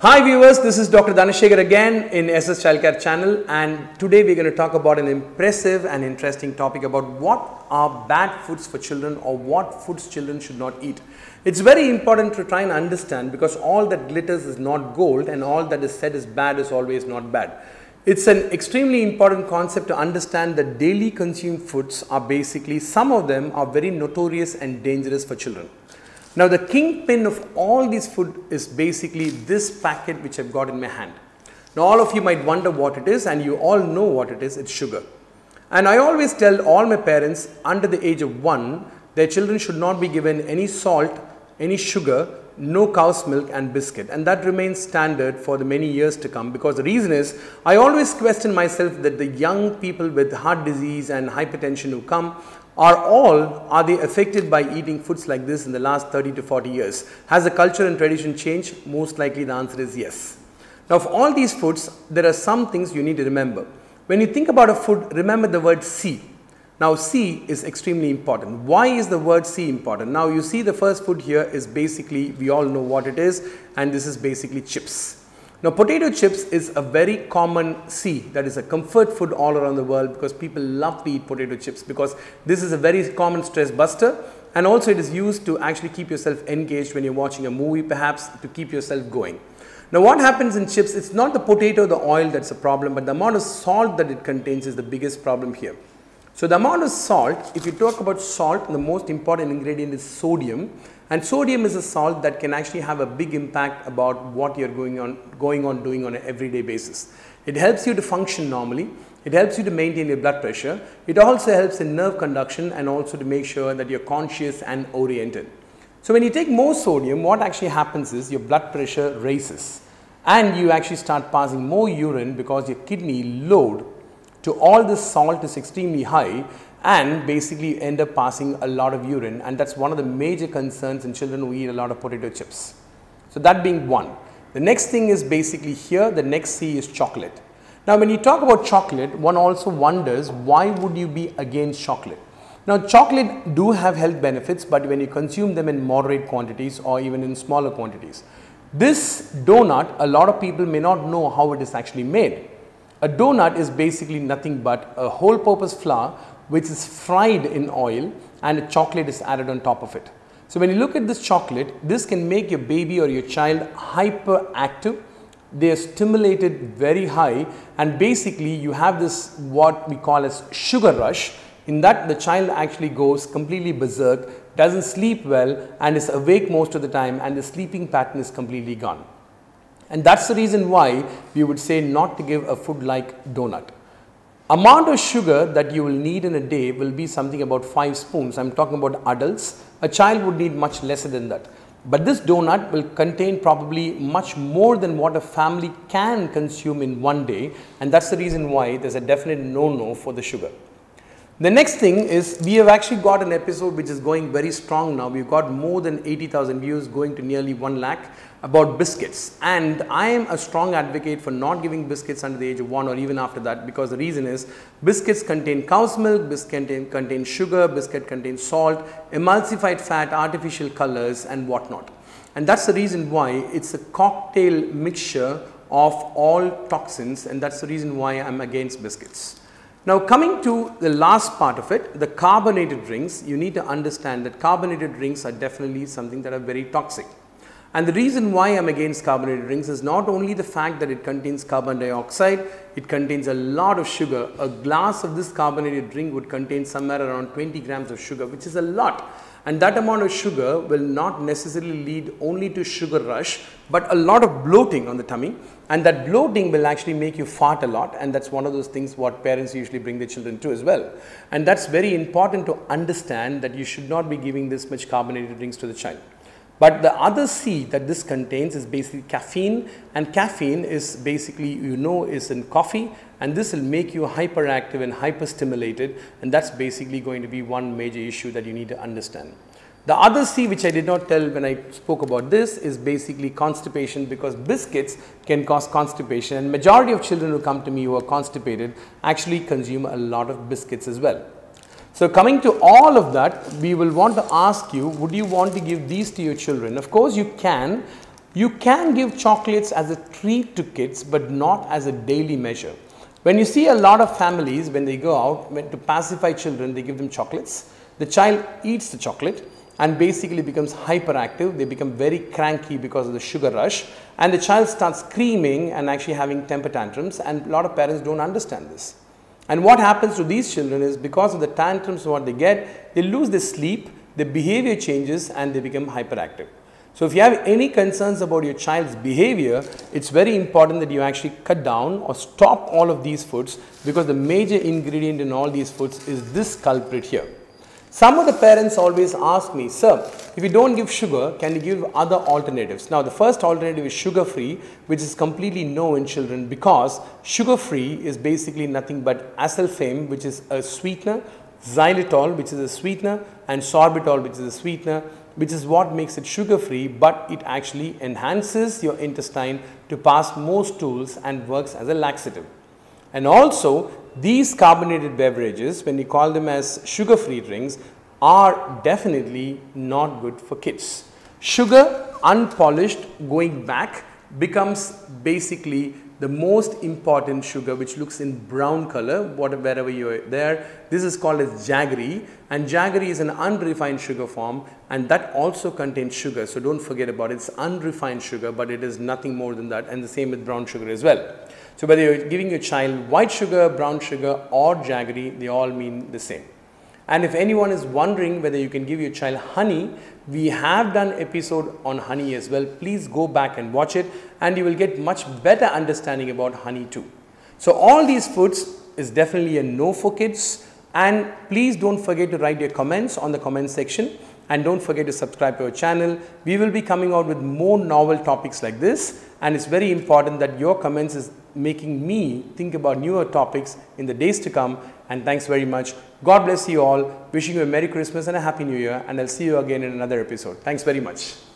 Hi viewers, this is Dr. Dhanashekhar again in SS Childcare channel and today we're going to talk about an impressive and interesting topic about what are bad foods for children or what foods children should not eat. It's very important to try and understand because all that glitters is not gold and all that is said is bad is always not bad. It's an extremely important concept to understand that daily consumed foods are basically, some of them are very notorious and dangerous for children. Now the kingpin of all these food is basically this packet which I've got in my hand. Now all of you might wonder what it is and you all know what it is, it's sugar. And I always tell all my parents under the age of 1, their children should not be given any salt, any sugar, no cow's milk and biscuit and that remains standard for the many years to come because the reason is I always question myself that the young people with heart disease and hypertension who come are all are they affected by eating foods like this in the last 30 to 40 years? Has the culture and tradition changed? Most likely the answer is yes. Now of all these foods, there are some things you need to remember. When you think about a food, remember the word C. Now C is extremely important. Why is the word C important? Now you see the first food here is basically, we all know what it is and this is basically chips. Now potato chips is a very common C that is a comfort food all around the world because people love to eat potato chips because this is a very common stress buster and also it is used to actually keep yourself engaged when you're watching a movie perhaps to keep yourself going. Now what happens in chips, it's not the potato, the oil that's a problem but the amount of salt that it contains is the biggest problem here. So the amount of salt, if you talk about salt, the most important ingredient is sodium and sodium is a salt that can actually have a big impact about what you're going on, going on doing on an everyday basis. It helps you to function normally. It helps you to maintain your blood pressure. It also helps in nerve conduction and also to make sure that you're conscious and oriented. So when you take more sodium, what actually happens is your blood pressure raises and you actually start passing more urine because your kidney load to all this salt is extremely high and basically end up passing a lot of urine and that's one of the major concerns in children who eat a lot of potato chips. So that being one. The next thing is basically here the next C is chocolate. Now when you talk about chocolate one also wonders why would you be against chocolate. Now chocolate do have health benefits but when you consume them in moderate quantities or even in smaller quantities. This donut a lot of people may not know how it is actually made. A donut is basically nothing but a whole purpose flour which is fried in oil and a chocolate is added on top of it. So when you look at this chocolate, this can make your baby or your child hyperactive. They are stimulated very high and basically you have this what we call as sugar rush. In that the child actually goes completely berserk, doesn't sleep well and is awake most of the time and the sleeping pattern is completely gone. And that's the reason why we would say not to give a food like donut. Amount of sugar that you will need in a day will be something about 5 spoons. I am talking about adults. A child would need much lesser than that. But this donut will contain probably much more than what a family can consume in one day and that's the reason why there's a definite no-no for the sugar. The next thing is we have actually got an episode which is going very strong now. We've got more than 80,000 views going to nearly 1 lakh about biscuits and I am a strong advocate for not giving biscuits under the age of 1 or even after that because the reason is biscuits contain cow's milk, biscuits contain, contain sugar, biscuit contains salt, emulsified fat, artificial colors and whatnot. And that's the reason why it's a cocktail mixture of all toxins and that's the reason why I'm against biscuits. Now coming to the last part of it, the carbonated drinks, you need to understand that carbonated drinks are definitely something that are very toxic. And the reason why I'm against carbonated drinks is not only the fact that it contains carbon dioxide, it contains a lot of sugar. A glass of this carbonated drink would contain somewhere around 20 grams of sugar, which is a lot. And that amount of sugar will not necessarily lead only to sugar rush, but a lot of bloating on the tummy. And that bloating will actually make you fart a lot. And that's one of those things what parents usually bring their children to as well. And that's very important to understand that you should not be giving this much carbonated drinks to the child. But the other C that this contains is basically caffeine and caffeine is basically you know is in coffee and this will make you hyperactive and hyperstimulated and that's basically going to be one major issue that you need to understand. The other C which I did not tell when I spoke about this is basically constipation because biscuits can cause constipation and majority of children who come to me who are constipated actually consume a lot of biscuits as well. So coming to all of that, we will want to ask you, would you want to give these to your children? Of course you can. You can give chocolates as a treat to kids, but not as a daily measure. When you see a lot of families, when they go out to pacify children, they give them chocolates. The child eats the chocolate and basically becomes hyperactive. They become very cranky because of the sugar rush and the child starts screaming and actually having temper tantrums and a lot of parents don't understand this. And what happens to these children is because of the tantrums what they get, they lose their sleep, their behavior changes and they become hyperactive. So if you have any concerns about your child's behavior, it's very important that you actually cut down or stop all of these foods because the major ingredient in all these foods is this culprit here. Some of the parents always ask me, sir, if you don't give sugar, can you give other alternatives? Now, the first alternative is sugar free, which is completely no in children because sugar free is basically nothing but acesulfame, which is a sweetener, xylitol, which is a sweetener, and sorbitol, which is a sweetener, which is what makes it sugar free, but it actually enhances your intestine to pass more stools and works as a laxative. And also these carbonated beverages, when you call them as sugar free drinks, are definitely not good for kids. Sugar unpolished going back becomes basically the most important sugar which looks in brown color whatever wherever you are there. This is called as jaggery and jaggery is an unrefined sugar form and that also contains sugar. So don't forget about it. It's unrefined sugar but it is nothing more than that and the same with brown sugar as well. So whether you're giving your child white sugar, brown sugar or jaggery, they all mean the same. And if anyone is wondering whether you can give your child honey, we have done episode on honey as well. Please go back and watch it and you will get much better understanding about honey too. So all these foods is definitely a no for kids and please don't forget to write your comments on the comment section and don't forget to subscribe to our channel. We will be coming out with more novel topics like this and it's very important that your comments is making me think about newer topics in the days to come and thanks very much. God bless you all. Wishing you a Merry Christmas and a Happy New Year. And I'll see you again in another episode. Thanks very much.